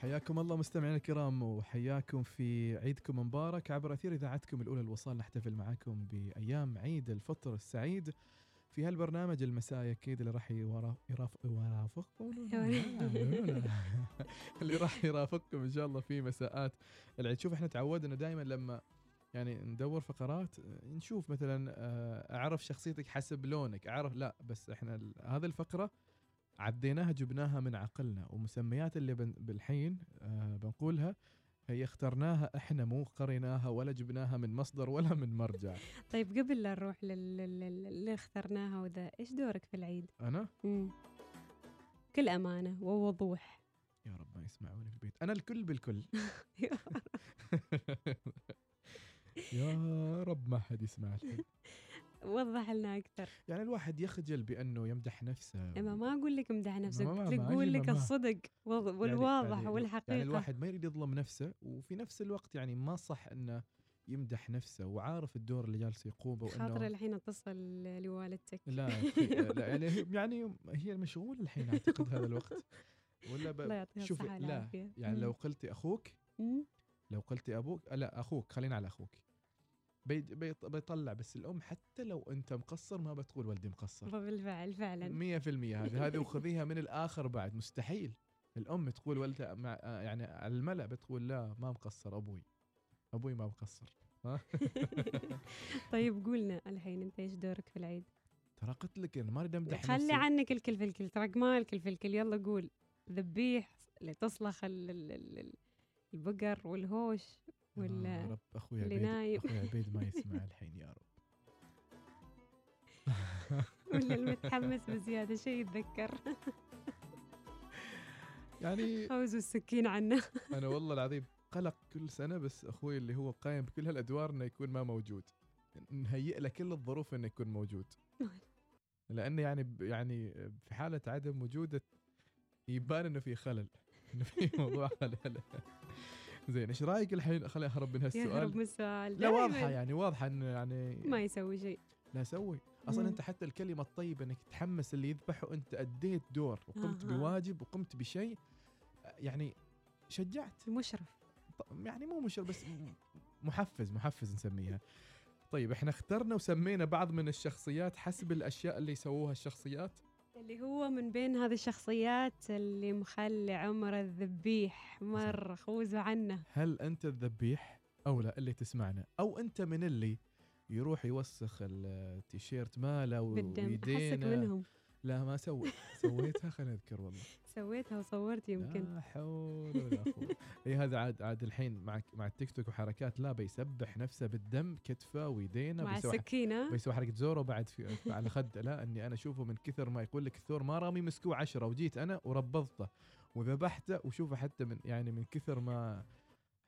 حياكم الله مستمعينا الكرام وحياكم في عيدكم مبارك. عبر أثير إذاعتكم الأولى الوصال نحتفل معكم بأيام عيد الفطر السعيد. في هالبرنامج المسائي أكيد اللي راح يرا- يرافق يرافقكم اللي راح يرافقكم إن شاء الله في مساءات العيد. شوف إحنا تعودنا دائما لما يعني ندور فقرات نشوف مثلا آه، أعرف شخصيتك حسب لونك اعرف لا بس إحنا هذه الفقرة عديناها جبناها من عقلنا. ومسميات اللي بن- بالحين آه بنقولها هي اخترناها إحنا مو قريناها ولا جبناها من مصدر ولا من مرجع. طيب قبل لا نروح لل- لل- لل- اللي اخترناها وذا إيش دورك في العيد؟ أنا؟ مم. كل أمانة ووضوح. يا رب ما يسمعوني في البيت. أنا الكل بالكل. يا رب ما حد يسمع الحين. وضح لنا أكثر. يعني الواحد يخجل بأنه يمدح نفسه. أما ما أقول لك امدح نفسك قلت لك قول لك. الصدق يعني- والواضح يعني والحقيقة. يعني الواحد ما يريد يظلم نفسه وفي نفس الوقت يعني ما صح أنه يمدح نفسه وعارف الدور اللي جالس يقومه خاطر وانه الحين اتصل لوالدتك. لا لا يعني يعني هي مشغوله الحين أعتقد هذا الوقت. ولا الله ب... يعطيها شوفي لا يعني لو قلتي أخوك. لو قلتي أبوك لا أخوك خلينا على أخوك. بيطلع بس الأم حتى لو أنت مقصر ما بتقول ولدي مقصر. بالفعل فعلا. 100% هذه هذه وخذيها من الآخر بعد مستحيل. الأم تقول ولدها مع يعني على الملأ بتقول لا ما مقصر أبوي. أبوي ما مقصر. طيب قولنا الحين أنت إيش دورك في العيد؟ ترى قلت لك أنا ما أريد أمدح خلي. عنك الكل في الكل تراك ما الكل في الكل. يلا قول. ذبيح اللي تصلخ ال- ال- ال- ال- البقر والهوش. ولا رب أخوي عبيد نايم. أخوي عبيد ما يسمع الحين يا رب. ولا المتحمس بزيادة شيء يتذكر. يعني فوز السكين عنه أنا والله العظيم قلق كل سنة بس أخوي اللي هو قايم بكل هالأدوار إنه يكون ما موجود. نهيئ له كل الظروف إنه يكون موجود. لأنه يعني يعني في حالة عدم وجودة يبان إنه في خلل إنه في موضوع خلل. زين إيش رأيك الحين؟ خليني أهرب من يهرب هالسؤال. من السؤال. لا واضحة يعني واضحة انه يعني ما يسوي شيء. لا سوي أصلا مم. أنت حتى الكلمة الطيبة إنك تحمس اللي يذبحه أنت أديت دور وقمت أها. بواجب وقمت بشيء يعني شجعت. مشرف. يعني مو مشر بس محفز محفز نسميها. طيب إحنا اخترنا وسمينا بعض من الشخصيات حسب الأشياء اللي يسووها الشخصيات. اللي هو من بين هذه الشخصيات اللي مخلي عمر الذبيح مرة خوزوا عنه. هل أنت الذبيح أو لا اللي تسمعنا؟ أو أنت من اللي يروح يوسخ التيشيرت ماله بالدم. ويدينا منهم. لا ما سويت. سويتها خلينا نذكر والله. سويتها وصورت يمكن. لا حول ولا قوة. إي هذا عاد عاد الحين مع مع التيك توك وحركات لا بيسبح نفسه بالدم كتفه ويدينه مع السكينة. بيسوي حركة زورو بعد في على خد. لا إني أنا أشوفه من كثر ما يقول لك الثور ما رامي مسكوه عشرة وجيت أنا وربضته وذبحته وشوفه حتى من يعني من كثر ما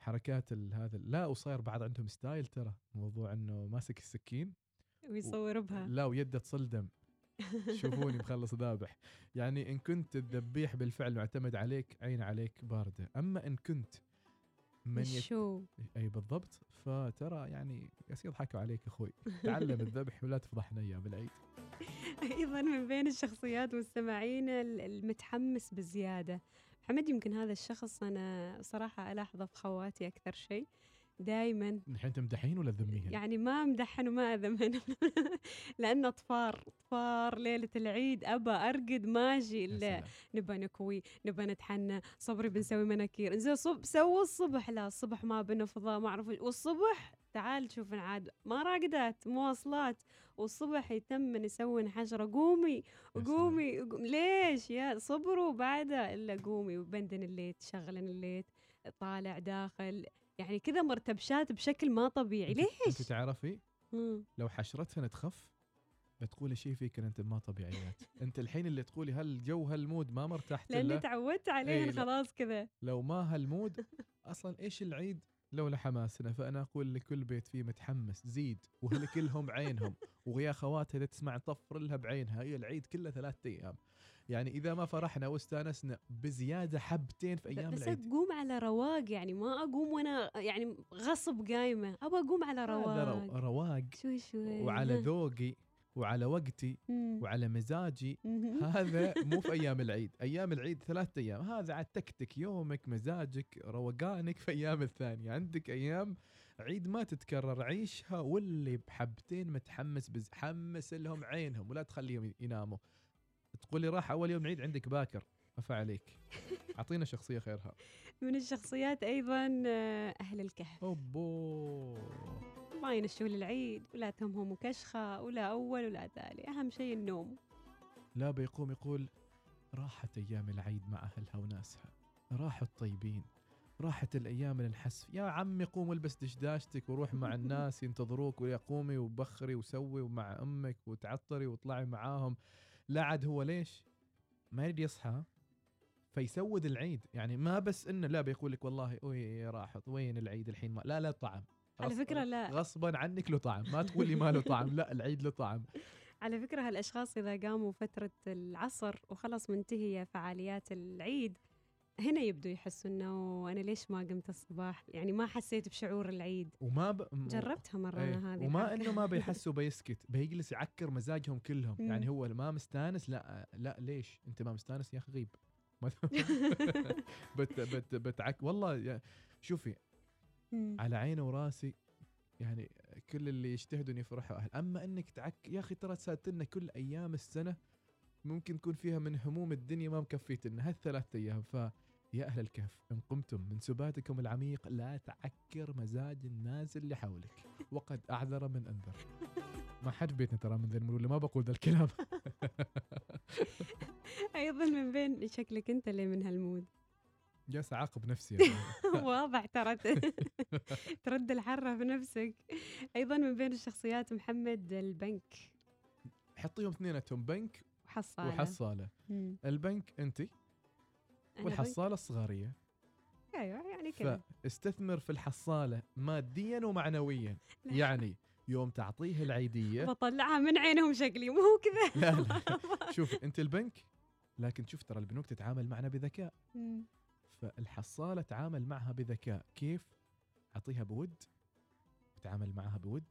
حركات هذا لا وصاير بعد عندهم style ترى موضوع إنه ماسك السكين ويصور بها. لا ويده تصل دم. شوفوني مخلص ذابح. يعني إن كنت الذبيح بالفعل معتمد عليك عين عليك باردة. أما إن كنت من يت... شو إي بالضبط. فترى يعني قاعد يضحكوا عليك أخوي. تعلم الذبح ولا تفضحنا اياه بالعيد. أيضا من بين الشخصيات ال- المتحمس بزيادة. محمد يمكن هذا الشخص أنا صراحة ألاحظه في خواتي أكثر شيء. دائما الحين تمدحين ولا تذميهن؟ يعني ما أمدحن وما أذمهن. لأنه اطفار اطفار ليلة العيد ابى أرقد ماشي يا لا سلام. نبى نكوي نبى نتحنى. صبري بنسوي مناكير. إنزين صب سووا الصبح. لا الصبح ما بنفضى ما أعرف. والصبح تعال شوف عاد ما راقدات مواصلات والصبح يتم نسوي حشره قومي. قومي قوم- ليش؟ يا صبروا بعدها إلا قومي. وبندن ال light شغلن ال light طالع داخل. يعني كذا مرتبشات بشكل ما طبيعي. ليش؟ أنت تعرفي. لو حشرتهن تخف بتقولي شيء فيك أنت ما طبيعيات أنت الحين اللي تقولي هالجو هال mood ما مرتحت لأني تعودت إيه، عليهن لا. خلاص كذا. لو ما هال mood أصلا إيش العيد؟ لولا حماسنا فأنا أقول لكل بيت فيه متحمس زيد وهل كلهم عينهم ويا خواتها إذا تسمع طفر لها بعينها. هي العيد كله ثلاثة أيام. يعني إذا ما فرحنا واستأنسنا بزيادة حبتين في أيام بس العيد. أقوم على رواق يعني ما أقوم وأنا يعني غصب قايمة ابى أقوم على هذا رو- رواق. رواق. شوي شوي. وعلى. ذوقي وعلى وقتي مم. وعلى مزاجي. هذا مو في أيام العيد. أيام العيد ثلاثة أيام. هذا عاد تكتك يومك مزاجك روقانك في أيام الثانية. عندك أيام عيد ما تتكرر عيشها واللي بحبتين متحمس بز حمس لهم عينهم ولا تخليهم يناموا. تقول لي راح أول يوم عيد عندك باكر أفا عليك. أعطينا شخصية خيرها. من الشخصيات أيضا آه، أهل الكهف. أوبو. ما ينشوا للعيد ولا تهمهم كشخه ولا أول ولا تالي أهم شيء النوم. لا بيقوم يقول راحت أيام العيد مع أهلها وناسها. راحوا الطيبين. راحت الأيام نحس يا عمي قوم والبس دشداشتك وروح مع الناس ينتظروك ويا قومي وبخري وسوي ومع أمك وتعطري وطلعي معاهم. لا عاد هو ليش ما يريد يصحى فيسود العيد؟ يعني ما بس إنه لا بيقول لك والله أوي راحت وين العيد الحين؟ ما لا لا طعم. على فكرة لا. غصبا عنك له طعم ما تقول لي ما له طعم لا العيد له طعم. على فكرة هالأشخاص إذا قاموا فترة العصر وخلص منتهية فعاليات العيد هنا يبدوا يحسوا إنه أنا ليش ما قمت الصباح؟ يعني ما حسيت بشعور العيد. وما ب... جربتها مرة إيه، أنا هذه وما. إنه ما بيحسوا بيسكت بيجلس يعكر مزاجهم كلهم. مم. يعني هو ما مستانس لا لا ليش؟ أنت ما مستانس يا أخي غيب. بت بت بتعك والله شوفي مم. على عيني وراسي يعني كل اللي يجتهدوا إن يفرحوا أهل أما إنك تعك يا أخي ترى ساتلنا كل أيام السنة ممكن تكون فيها من هموم الدنيا ما مكفيتنا. هالثلاث أيام ف يا أهل الكهف إن قمتم من سباتكم العميق لا تعكر مزاج الناس اللي حولك. وقد أعذر من أنذر. ما حد بيتنا ترى من ذا المرور اللي ما بقول ذا الكلام. أيضا من بين شكلك أنت اللي من هال mood. جالس أعاقب نفسي. واضح ترى. ترد الحرة في نفسك. أيضا من بين الشخصيات محمد البنك. حطيهم اثنيناتهم بنك وحصالة. وحصالة. مم. البنك بنك. والحصالة الصغارية. أيوة يعني كذا. فاستثمر في الحصالة ماديا ومعنويا. يعني يوم تعطيه العيدية. بطلعها من عينهم شكلي مو هو كذا. لا لا. شوف أنت البنك لكن شوف ترى البنوك تتعامل معنا بذكاء. فالحصالة تعامل معها بذكاء. كيف؟ أعطيها بود وتعامل معها بود.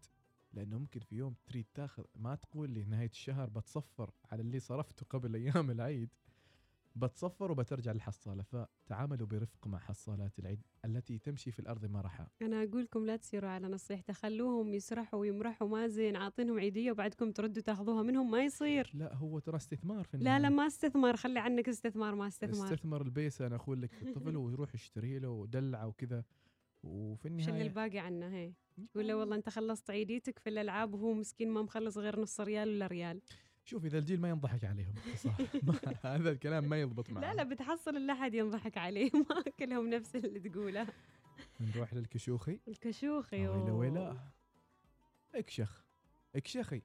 لأنه ممكن في يوم تريد تاخذ ما تقول لي نهاية الشهر بتصفر على اللي صرفته قبل أيام العيد. بتصفر وبترجع للحصالة فتعاملوا برفق مع حصالات العيد التي تمشي في الأرض مرحا أنا أقول لكم لا تسيروا على نصيحته خلوهم يسرحوا ويمرحوا ما زين عاطينهم عيدية وبعدكم تردوا تاخذوها منهم ما يصير. لا هو ترى استثمار في لا لا النهاية. ما استثمار خلي عنك استثمار ما استثمار. استثمر البيسة أنا أقول لك الطفل ويروح يشتري له ودلعة وكذا وفي شل النهاية الباقي عنه هي. له والله أنت خلصت عيديتك في الألعاب وهو مسكين ما مخلص غير نص ريال ولا ريال. شوف إذا الجيل ما ينضحك عليهم هذا الكلام ما يضبط معه لا لا بتحصل الا أحد ينضحك عليه ما كلهم نفس اللي تقوله. نروح للكشوخي. الكشوخي ويلا. ويلا اكشخ اكشخي.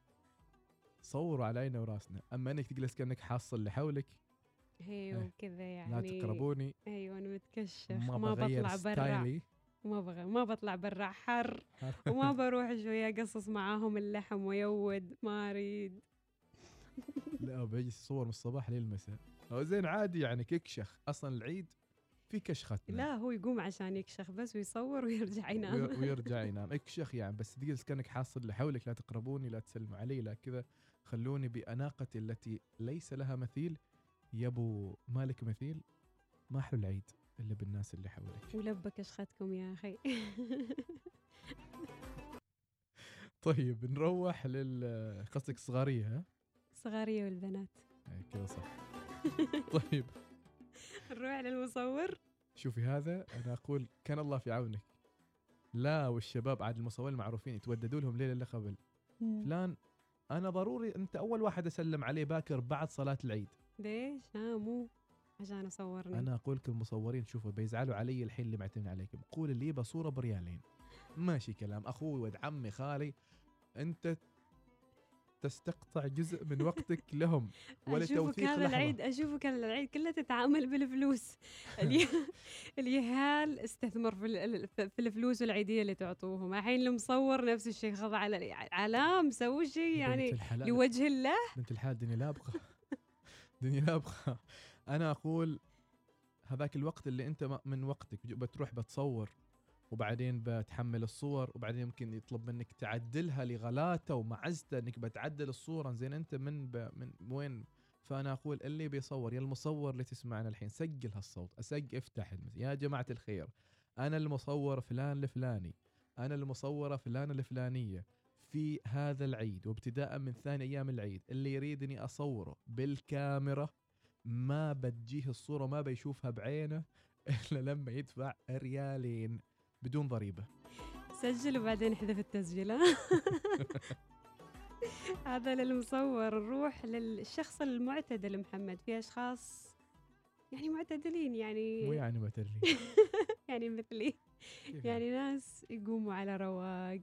صوروا على عيننا وراسنا. أما إنك تجلس كأنك حاصل اللي حولك أيوه إيه. كذا لا يعني. تقربوني أيوه أنا متكشخ. ما ما, بطلع برا. ما بغى ما بطلع برا. حر. وما بروح شوية اقصص معاهم اللحم ويود ما أريد. لا بيجي صور من الصباح للمساء. أو زين عادي يعني كشخ أصلا العيد في كشختنا. لا هو يقوم عشان يكشخ بس ويصور ويرجع ينام. وي- ويرجع ينام. اكشخ يعني بس تجلس كأنك حاصل اللي حولك لا تقربوني لا تسلموا علي لا كذا. خلوني بأناقتي التي ليس لها مثيل. يا أبو مالك مثيل ما حلو العيد إلا بالناس اللي حولك. ولبى كشختكم يا أخي. طيب نروح لل قصدك صغارية ها؟ الصغارية والبنات. إيه، كذا صح. طيب. نروح للمصور شوفي هذا أنا أقول كان الله في عونك. لا والشباب عاد المصورين المعروفين يتوددوا لهم ليلة إلا قبل. فلان أنا ضروري أنت أول واحد أسلم عليه باكر بعد صلاة العيد. ليش؟ آه مو عشان اصورني أنا أقول لكم المصورين شوفوا بيزعلوا علي الحين اللي معتمد عليكم. قول اللي يبى صوره بريالين. ماشي كلام. أخوي ولد عمي خالي. أنت تستقطع جزء من وقتك لهم. أشوفك ولتوثيق هذا. العيد أشوفك هذا العيد كله تتعامل بالفلوس. الي- اليهال استثمر في في الفلوس العيدية اللي تعطوهم. الحين المصور نفس الشيء خضع على علام سووا شيء يعني لوجه الله. بنت الحلال دنيا لا أبغى دنيا لا أبغى أنا أقول هذاك الوقت اللي أنت ما- من وقتك بتروح بتصور. وبعدين بتحمل الصور وبعدين يمكن يطلب منك تعدلها لغلاته ومعزته إنك بتعدل الصورة. زين أنت من ب... من وين؟ فأنا أقول اللي بيصور يا المصور اللي تسمعنا الحين. سجل هالصوت أسج افتح. يا جماعة الخير أنا المصور فلان الفلاني أنا المصوره فلانه الفلانيه في هذا العيد وابتداء من ثاني أيام العيد. اللي يريد إني أصوره بالكاميرا ما بتجيه الصورة ما بيشوفها بعينه إلا لما يدفع ريالين. بدون ضريبة. سجل وبعدين احذف التسجيل؟ هذا للمصور نروح للشخص المعتدل محمد. في أشخاص يعني معتدلين يعني. مو يعني معتدلين. يعني مثلي. يعني؟ ناس يقوموا على رواق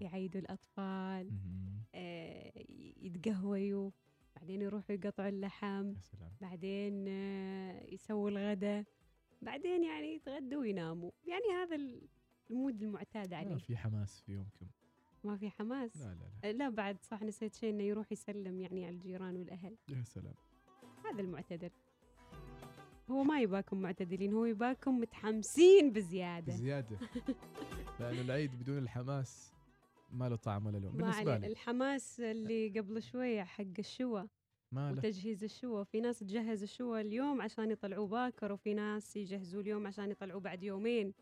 يعيدوا الأطفال آه، يتقهويوا بعدين يروحوا يقطعوا اللحم بعدين آه، يسووا الغداء. بعدين يعني يتغدوا ويناموا. يعني هذا المود المعتاد ما عليه. في حماس في يومكم ما في حماس؟ لا لا لا. لا بعد صح نسيت شيء إنه يروح يسلم يعني على الجيران والأهل. يا سلام. هذا المعتدل. هو ما يباكم معتدلين هو يباكم متحمسين بزيادة. زياده لأنه العيد بدون الحماس ما له طعم ولا لون. ما بالنسبة لي الحماس اللي قبل شوية حق الشوى ما له. وتجهيز الشوى في ناس تجهز الشوى اليوم عشان يطلعوه باكر وفي ناس يجهزوه اليوم عشان يطلعوه بعد يومين.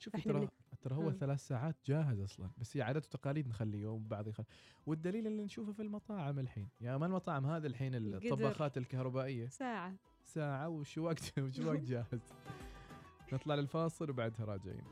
فإحنا ترى ترى هو آه. ثلاث ساعات جاهز أصلا بس هي عادات وتقاليد نخلي يوم بعض يخلي والدليل اللي نشوفه في المطاعم الحين. يا ما المطاعم هذه الحين القدر. الطباخات الكهربائية. ساعة. ساعة وشواك وشواك جاهز. نطلع للفاصل وبعدها راجعين.